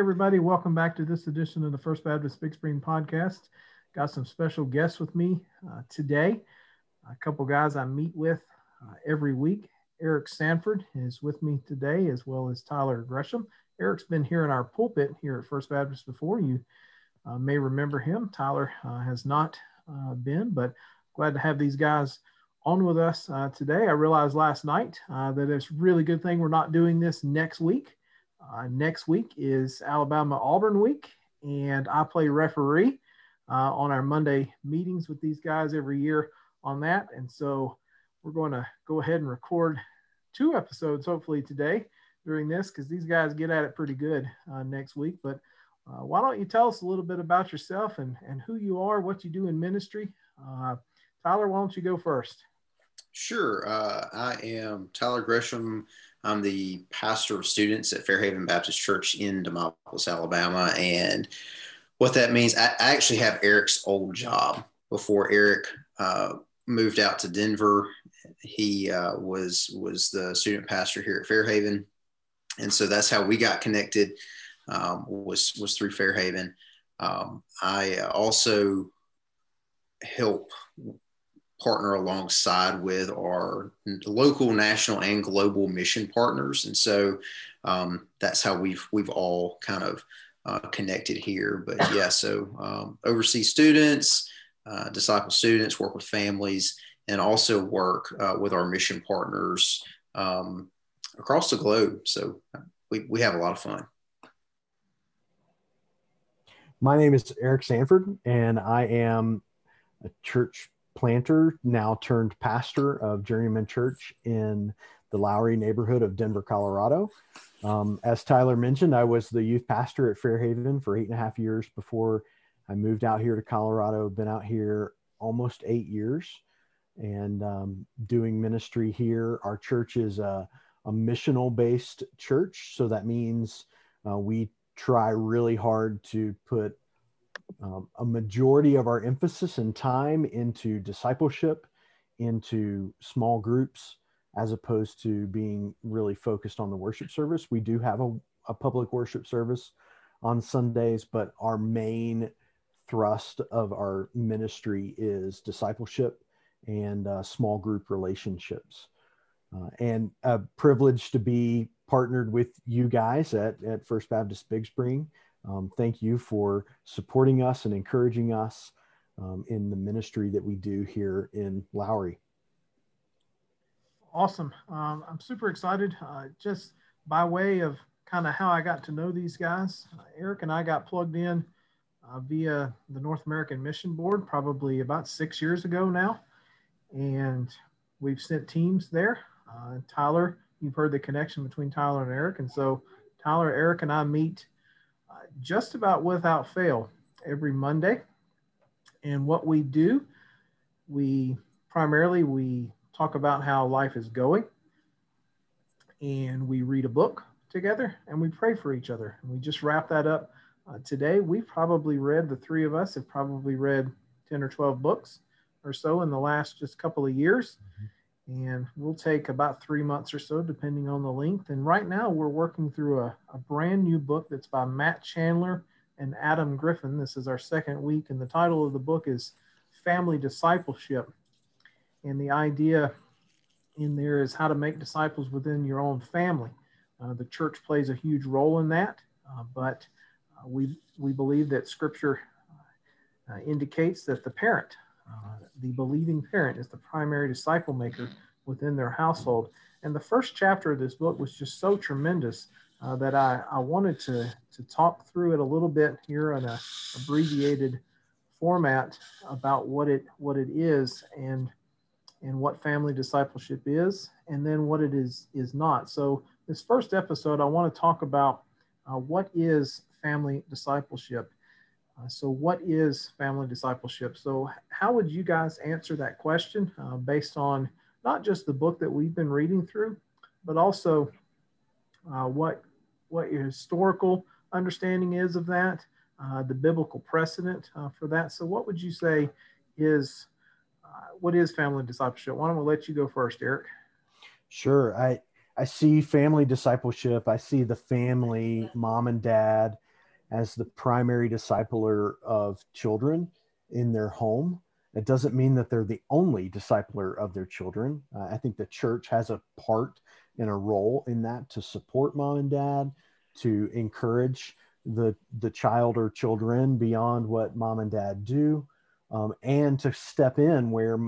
Everybody. Welcome back to this edition of the First Baptist Big Spring podcast. Got some special guests with me uh, today. A couple guys I meet with uh, every week. Eric Sanford is with me today, as well as Tyler Gresham. Eric's been here in our pulpit here at First Baptist before. You uh, may remember him. Tyler uh, has not uh, been, but glad to have these guys on with us uh, today. I realized last night that it's really good thing we're not doing this next week. Uh, next week is Alabama Auburn week, and I play referee uh, on our Monday meetings with these guys every year on that. And so we're going to go ahead and record two episodes hopefully today during this because these guys get at it pretty good uh, next week. But uh, why don't you tell us a little bit about yourself and, and who you are, what you do in ministry? Uh, Tyler, why don't you go first? Sure. Uh, I am Tyler Gresham. I'm the pastor of students at Fairhaven Baptist Church in Demopolis, Alabama. And what that means, I, actually have Eric's old job before Eric uh, moved out to Denver. He uh, was was the student pastor here at Fairhaven, and so that's how we got connected. Um, was was through Fairhaven. Um, I also help partner alongside with our local, national, and global mission partners, and so um, that's how we've we've all kind of uh, connected here. But yeah, so um, oversee students, uh, disciple students, work with families, and also work uh, with our mission partners um, across the globe. So we we have a lot of fun. My name is Eric Sanford, and I am a church planter, now turned pastor of Journeyman Church in the Lowry neighborhood of Denver, Colorado. Um, as Tyler mentioned, I was the youth pastor at Fairhaven for eight and a half years before I moved out here to Colorado. Been out here almost eight years and um, doing ministry here. Our church is a, a missional based church. So that means uh, we try really hard to put um, a majority of our emphasis and time into discipleship, into small groups, as opposed to being really focused on the worship service. We do have a, a public worship service on Sundays, but our main thrust of our ministry is discipleship and uh, small group relationships. Uh, and a privilege to be partnered with you guys at, at First Baptist Big Spring. Um, thank you for supporting us and encouraging us um, in the ministry that we do here in Lowry. Awesome. Um, I'm super excited. Uh, just by way of kind of how I got to know these guys, uh, Eric and I got plugged in uh, via the North American Mission Board probably about six years ago now. And we've sent teams there. Uh, Tyler, you've heard the connection between Tyler and Eric. And so Tyler, Eric, and I meet just about without fail every Monday. And what we do, we primarily we talk about how life is going and we read a book together and we pray for each other. And we just wrap that up uh, today. We've probably read, the three of us have probably read 10 or 12 books or so in the last just couple of years. Mm-hmm and we'll take about three months or so depending on the length. And right now we're working through a, a, brand new book that's by matt chandler and adam griffin. This is our second week and the title of the book is family discipleship. And the idea in there is how to make disciples within your own family. Uh, the church plays a huge role in that uh, but uh, we, we believe that scripture uh, indicates that the parent uh, the believing parent is the primary disciple maker within their household. And the first chapter of this book was just so tremendous uh, that I, I wanted to, to talk through it a little bit here in a abbreviated format about what it what it is and and what family discipleship is and then what it is is not. So this first episode, I want to talk about uh, what is family discipleship uh, so, what is family discipleship? So, how would you guys answer that question uh, based on not just the book that we've been reading through, but also uh, what what your historical understanding is of that, uh, the biblical precedent uh, for that? So, what would you say is what is family discipleship? Why don't we let you go first, Eric? Sure. I I see family discipleship. I see the family, mom and dad, as the primary discipler of children in their home. It doesn't mean that they're the only discipler of their children. Uh, I think the church has a part and a role in that to support mom and dad, to encourage the the child or children beyond what mom and dad do, um, and to step in where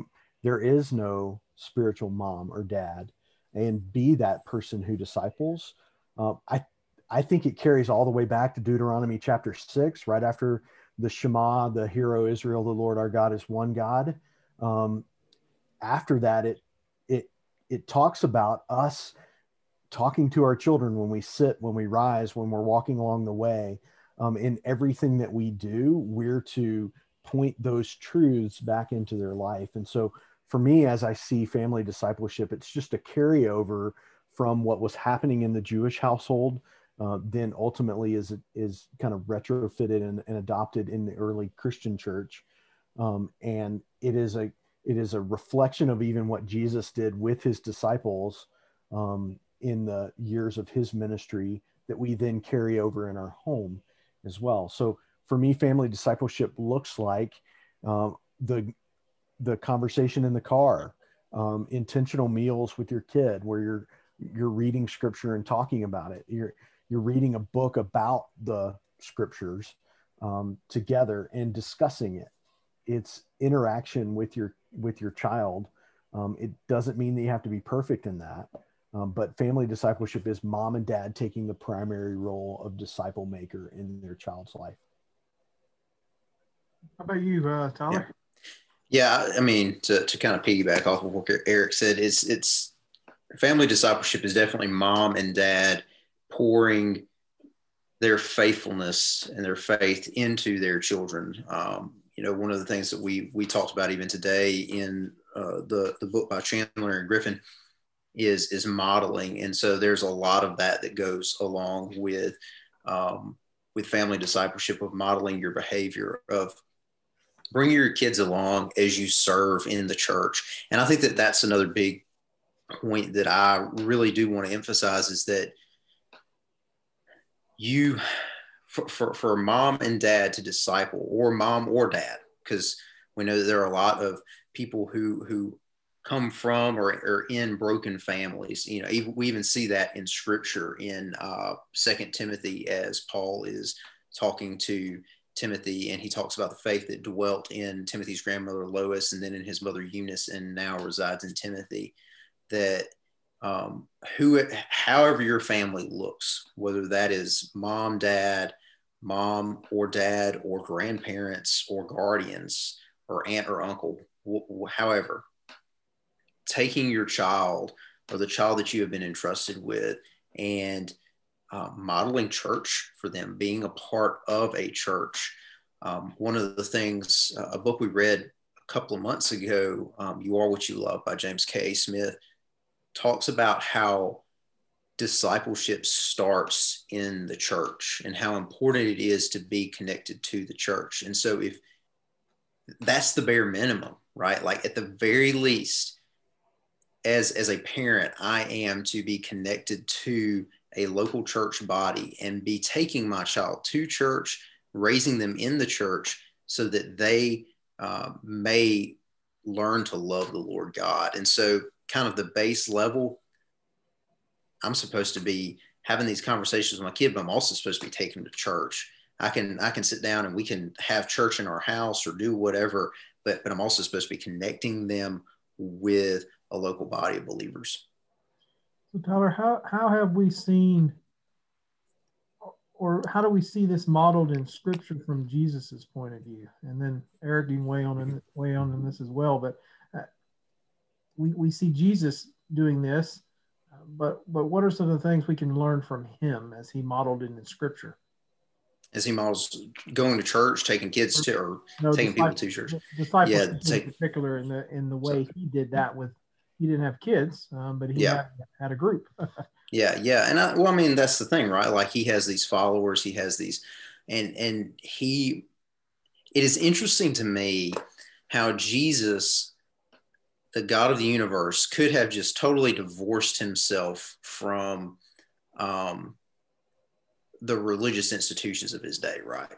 there is no spiritual mom or dad and be that person who disciples. Uh, I I think it carries all the way back to Deuteronomy chapter six, right after the Shema, the Hear, O Israel, the Lord our God is one God. Um, after that, it it it talks about us talking to our children when we sit, when we rise, when we're walking along the way. Um, in everything that we do, we're to point those truths back into their life. And so for me, as I see family discipleship, it's just a carryover from what was happening in the Jewish household, uh, then ultimately is is kind of retrofitted and, and adopted in the early Christian church, um, and it is a it is a reflection of even what Jesus did with his disciples um, in the years of his ministry that we then carry over in our home as well. So for me, family discipleship looks like um, the the conversation in the car, um, intentional meals with your kid where you're you're reading scripture and talking about it. You're you're reading a book about the scriptures um, together and discussing it. It's interaction with your with your child. Um, it doesn't mean that you have to be perfect in that, um, but family discipleship is mom and dad taking the primary role of disciple maker in their child's life. How about you, uh, Tyler? Yeah. Yeah, I mean, to, to kind of piggyback off of what Eric said, it's it's family discipleship is definitely mom and dad pouring their faithfulness and their faith into their children. Um, you know, one of the things that we we talked about even today in uh, the the book by Chandler and Griffin is is modeling, and so there's a lot of that that goes along with um, with family discipleship of modeling your behavior of bring your kids along as you serve in the church. And I think that that's another big point that I really do want to emphasize is that you, for, for, for mom and dad to disciple, or mom or dad, because we know there are a lot of people who who come from or, or in broken families. You know, we even see that in Scripture in uh, Second Timothy as Paul is talking to Timothy, and he talks about the faith that dwelt in Timothy's grandmother Lois, and then in his mother Eunice, and now resides in Timothy. That um, who, however your family looks, whether that is mom, dad, mom or dad, or grandparents, or guardians, or aunt or uncle, however, taking your child or the child that you have been entrusted with and uh, modeling church for them, being a part of a church. Um, one of the things, uh, a book we read a couple of months ago, um, You Are What You Love by James K. Smith, talks about how discipleship starts in the church and how important it is to be connected to the church. And so, if that's the bare minimum, right? Like at the very least, as as a parent, I am to be connected to a local church body and be taking my child to church, raising them in the church so that they uh, may learn to love the Lord God. And so, kind of the base level, I'm supposed to be having these conversations with my kid, but I'm also supposed to be taking them to church. I can I can sit down and we can have church in our house or do whatever, but but I'm also supposed to be connecting them with a local body of believers. So Tyler, how, how have we seen or how do we see this modeled in scripture from Jesus's point of view? And then Eric, you can weigh on in, weigh on in this as well. But we, we see Jesus doing this, but but what are some of the things we can learn from him as he modeled it in scripture? As he models going to church, taking kids to, or no, taking people to church. Disciples yeah, take, in particular in the in the way he did that with he didn't have kids, um, but he yeah. had, had a group. yeah, yeah, and I, well, I mean that's the thing, right? Like he has these followers, he has these, and and he. It is interesting to me how Jesus the God of the universe could have just totally divorced himself from um, the religious institutions of his day, right?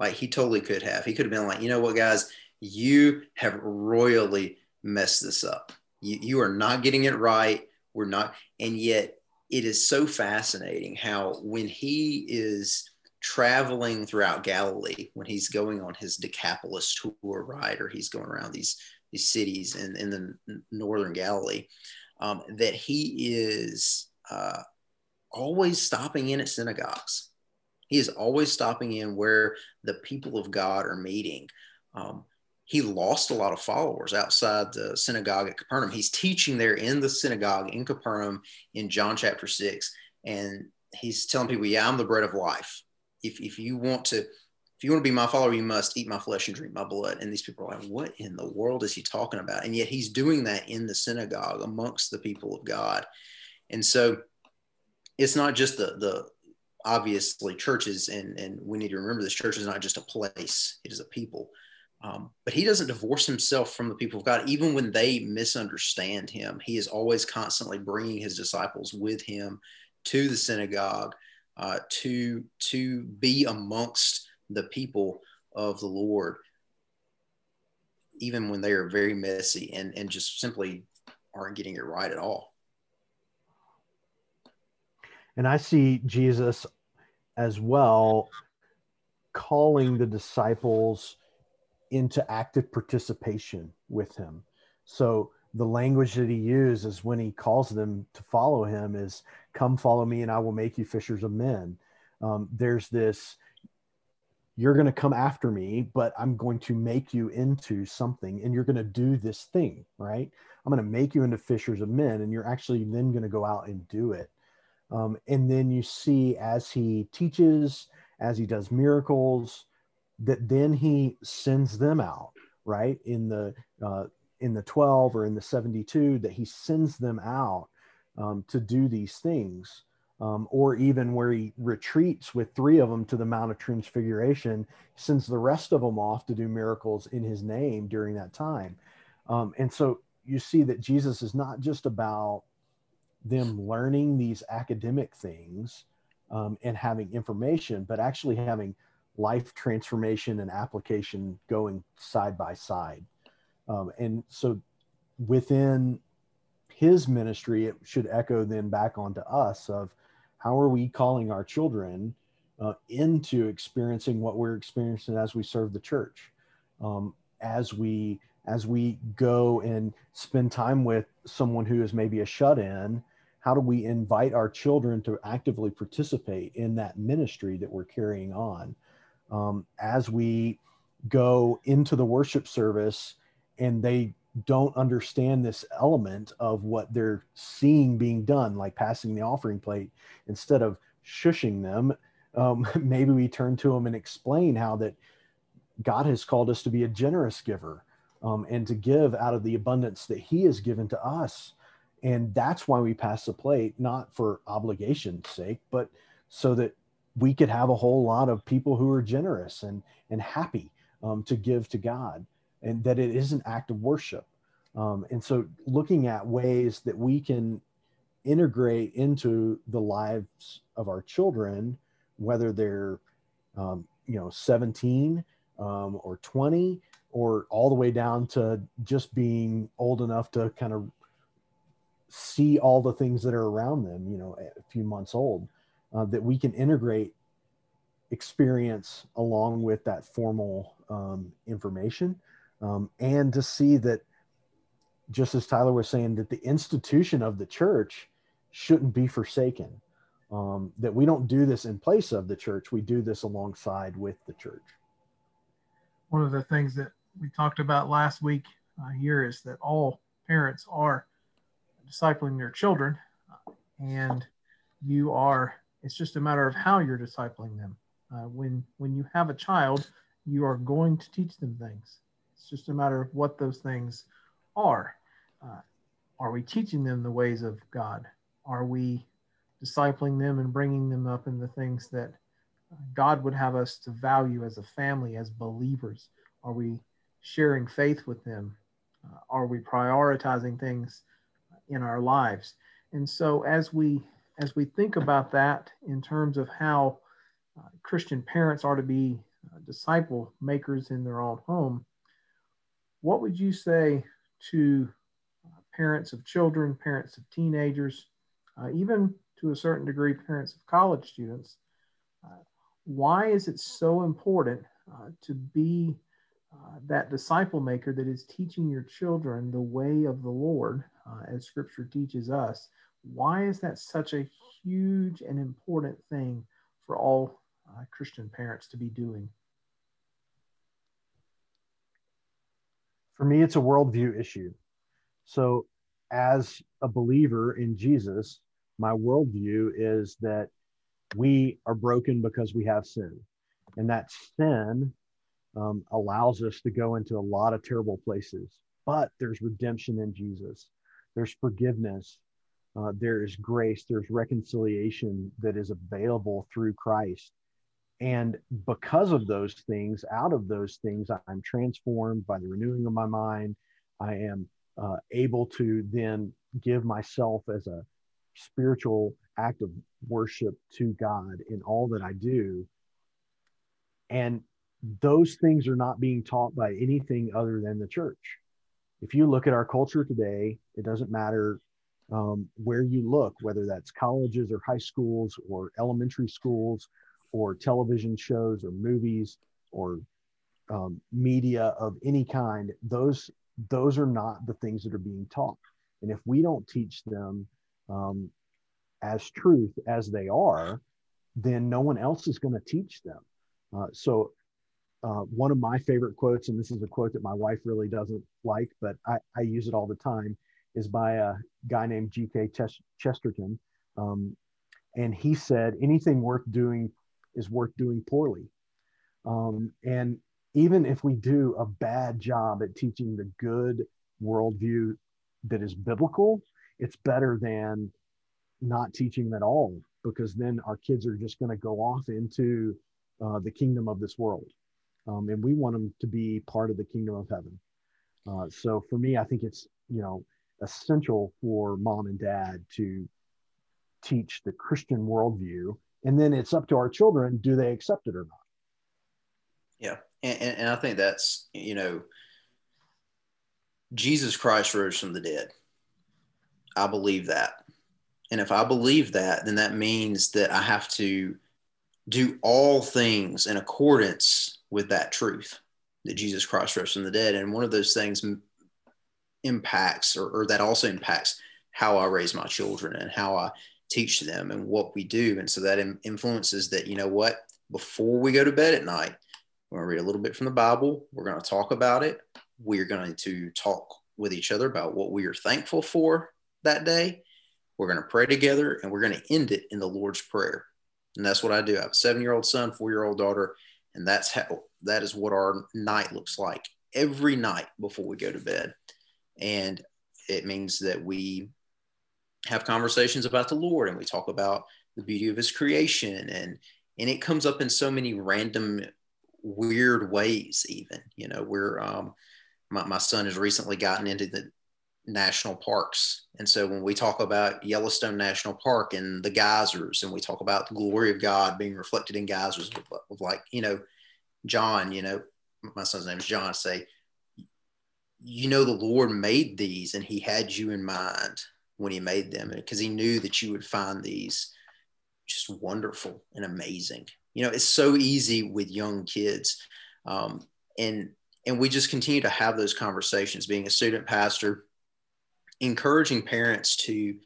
Like he totally could have. He could have been like, you know what, guys, you have royally messed this up. You, you are not getting it right. We're not. And yet, it is so fascinating how when he is traveling throughout Galilee, when he's going on his Decapolis tour, right, or he's going around these these cities in, in the northern Galilee, um, that he is uh, always stopping in at synagogues. He is always stopping in where the people of God are meeting. Um, he lost a lot of followers outside the synagogue at Capernaum. He's teaching there in the synagogue in Capernaum in John chapter six, and he's telling people, "Yeah, I'm the bread of life. If if you want to." You want to be my follower, you must eat my flesh and drink my blood. And these people are like, what in the world is he talking about? And yet he's doing that in the synagogue amongst the people of God. And so it's not just the, the obviously churches, and, and we need to remember this church is not just a place, it is a people. Um, but he doesn't divorce himself from the people of God, even when they misunderstand him. He is always constantly bringing his disciples with him to the synagogue uh, to to be amongst the people of the Lord, even when they are very messy and and just simply aren't getting it right at all. And I see Jesus as well calling the disciples into active participation with him. So the language that he uses when he calls them to follow him is come follow me and I will make you fishers of men. Um, there's this, you're going to come after me, but I'm going to make you into something and you're going to do this thing, right? I'm going to make you into fishers of men and you're actually then going to go out and do it. Um, and then you see as he teaches, as he does miracles, that then he sends them out right in the uh, in the 12 or in the 72 that he sends them out um, to do these things um, or even where he retreats with three of them to the mount of transfiguration sends the rest of them off to do miracles in his name during that time um, and so you see that jesus is not just about them learning these academic things um, and having information but actually having life transformation and application going side by side. Um, and so within his ministry, it should echo then back onto us of how are we calling our children uh, into experiencing what we're experiencing as we serve the church, um, as we as we go and spend time with someone who is maybe a shut in. How do we invite our children to actively participate in that ministry that we're carrying on? um, as we go into the worship service and they don't understand this element of what they're seeing being done, like passing the offering plate, instead of shushing them, um, maybe we turn to them and explain how that God has called us to be a generous giver um, and to give out of the abundance that He has given to us. And that's why we pass the plate, not for obligation's sake, but so that we could have a whole lot of people who are generous and and happy um, to give to God, and that it is an act of worship. Um, and so, looking at ways that we can integrate into the lives of our children, whether they're um, you know 17 um, or 20 or all the way down to just being old enough to kind of see all the things that are around them, you know, a few months old uh, that we can integrate experience along with that formal um, information um, and to see that just as tyler was saying that the institution of the church shouldn't be forsaken um, that we don't do this in place of the church we do this alongside with the church one of the things that we talked about last week uh, here is that all parents are discipling their children and you are it's just a matter of how you're discipling them. Uh, when when you have a child, you are going to teach them things. It's just a matter of what those things are. Uh, are we teaching them the ways of God? Are we discipling them and bringing them up in the things that God would have us to value as a family, as believers? Are we sharing faith with them? Uh, are we prioritizing things in our lives? And so as we as we think about that in terms of how uh, Christian parents are to be uh, disciple makers in their own home, what would you say to uh, parents of children, parents of teenagers, uh, even to a certain degree, parents of college students? Uh, why is it so important uh, to be that disciple maker that is teaching your children the way of the Lord, as Scripture teaches us? Why is that such a huge and important thing for all uh, Christian parents to be doing? For me, it's a worldview issue. So, as a believer in Jesus, my worldview is that we are broken because we have sin. And that sin um, allows us to go into a lot of terrible places. But there's redemption in Jesus, there's forgiveness, uh, there is grace, there's reconciliation that is available through Christ. And because of those things, out of those things, I'm transformed by the renewing of my mind. I am uh, able to then give myself as a spiritual act of worship to God in all that I do. And those things are not being taught by anything other than the church. If you look at our culture today, it doesn't matter um, where you look, whether that's colleges or high schools or elementary schools or television shows or movies or um, media of any kind, those those are not the things that are being taught. And if we don't teach them um, as truth as they are, then no one else is going to teach them. Uh, so, uh, one of my favorite quotes, and this is a quote that my wife really doesn't like, but I, I use it all the time, is by a guy named G.K. Chesterton. Um, and he said, anything worth doing is worth doing poorly. Um, and even if we do a bad job at teaching the good worldview that is biblical, it's better than not teaching them at all because then our kids are just going to go off into uh, the kingdom of this world. Um, and we want them to be part of the kingdom of heaven. Uh, so for me, I think it's, you know, essential for mom and dad to teach the Christian worldview. And then it's up to our children do they accept it or not? Yeah. And, and I think that's, you know, Jesus Christ rose from the dead. I believe that. And if I believe that, then that means that I have to do all things in accordance with that truth that Jesus Christ rose from the dead. And one of those things impacts or, or that also impacts how I raise my children and how I teach them and what we do. And so that influences that, you know what, before we go to bed at night, we're going to read a little bit from the Bible. We're going to talk about it. We're going to talk with each other about what we are thankful for that day. We're going to pray together and we're going to end it in the Lord's Prayer. And that's what I do. I have a seven year old son, four year old daughter. And that's how that is what our night looks like every night before we go to bed. And it means that we have conversations about the Lord and we talk about the beauty of his creation and and it comes up in so many random weird ways even you know we're um my, my son has recently gotten into the national parks and so when we talk about yellowstone national park and the geysers and we talk about the glory of god being reflected in geysers of like you know john you know my son's name is john say you know the Lord made these and he had you in mind when he made them because he knew that you would find these just wonderful and amazing. You know, it's so easy with young kids. Um, and and we just continue to have those conversations being a student pastor encouraging parents to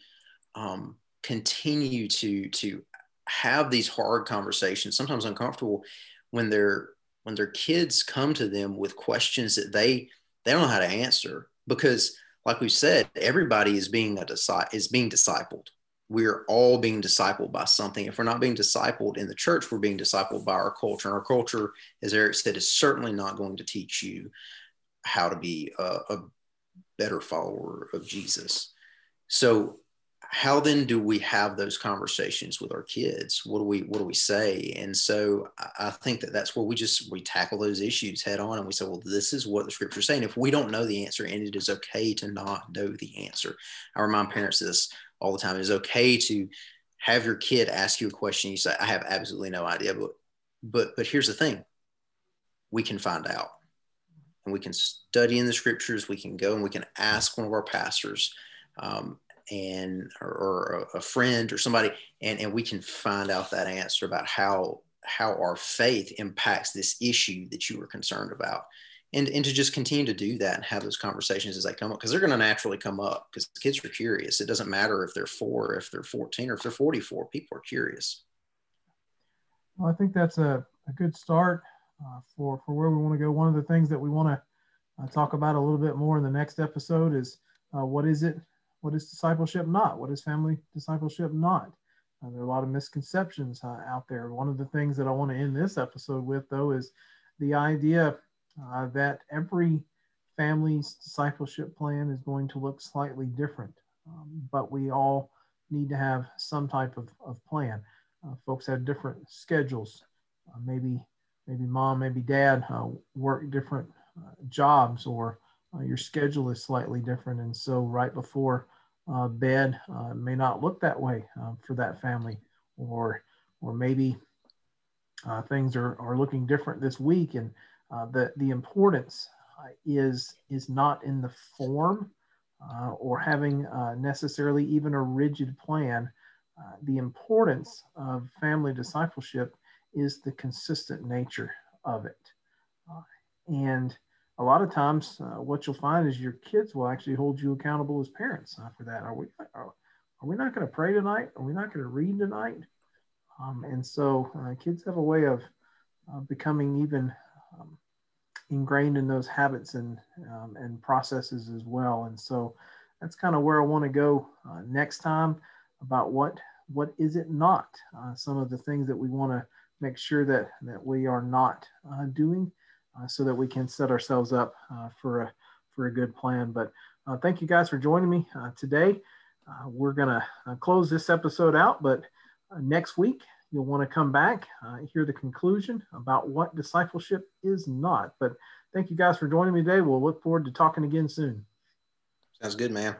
um, continue to to have these hard conversations sometimes uncomfortable when their when their kids come to them with questions that they they don't know how to answer because like we said everybody is being a disciple is being discipled. We're all being discipled by something. If we're not being discipled in the church we're being discipled by our culture. And our culture as eric said is certainly not going to teach you how to be a, a better follower of jesus. So how then do we have those conversations with our kids? What do we what do we say? And so i think that that's where we just we tackle those issues head on and we say well this is what the scripture is saying. If we don't know the answer and it is okay to not know the answer. I remind parents this all the time. It is okay to have your kid ask you a question. You say i have absolutely no idea but but but here's the thing. We can find out. And we can study in the scriptures. We can go and we can ask one of our pastors um, and or, or, a friend or somebody and, and we can find out that answer about how how our faith impacts this issue that you were concerned about. And and to just continue to do that and have those conversations as they come up because they're going to naturally come up because kids are curious. It doesn't matter if they're four if they're 14 or if they're 44 people are curious. Well i think that's a, a good start uh, for for where we want to go. One of the things that we want to uh, talk about a little bit more in the next episode is uh, what is it what is discipleship not? What is family discipleship not? Uh, there are a lot of misconceptions uh, out there. One of the things that I want to end this episode with, though, is the idea uh, that every family's discipleship plan is going to look slightly different, um, but we all need to have some type of, of plan. Uh, folks have different schedules. Uh, maybe maybe mom, maybe dad uh, work different jobs or uh, your schedule is slightly different. And so right before uh, bed uh, may not look that way uh, for that family or, or maybe uh, things are, are looking different this week. And uh, the, the importance is, is not in the form or having necessarily even a rigid plan. the importance of family discipleship is the consistent nature of it. and a lot of times uh, what you'll find is your kids will actually hold you accountable as parents uh, for that. Are we, are, are we not going to pray tonight? Are we not going to read tonight? Um, and so uh, kids have a way of becoming even um, ingrained in those habits and, um, and processes as well. And so that's kind of where I want to go uh, next time about what, what is it not? Uh, some of the things that we want to make sure that, that we are not uh, doing uh, Uh, so that we can set ourselves up uh, for a for a good plan. But uh, thank you guys for joining me uh, today. Uh, we're gonna close this episode out, but next week you'll want to come back, hear the conclusion about what discipleship is not. But thank you guys for joining me today. We'll look forward to talking again soon. Sounds good, man.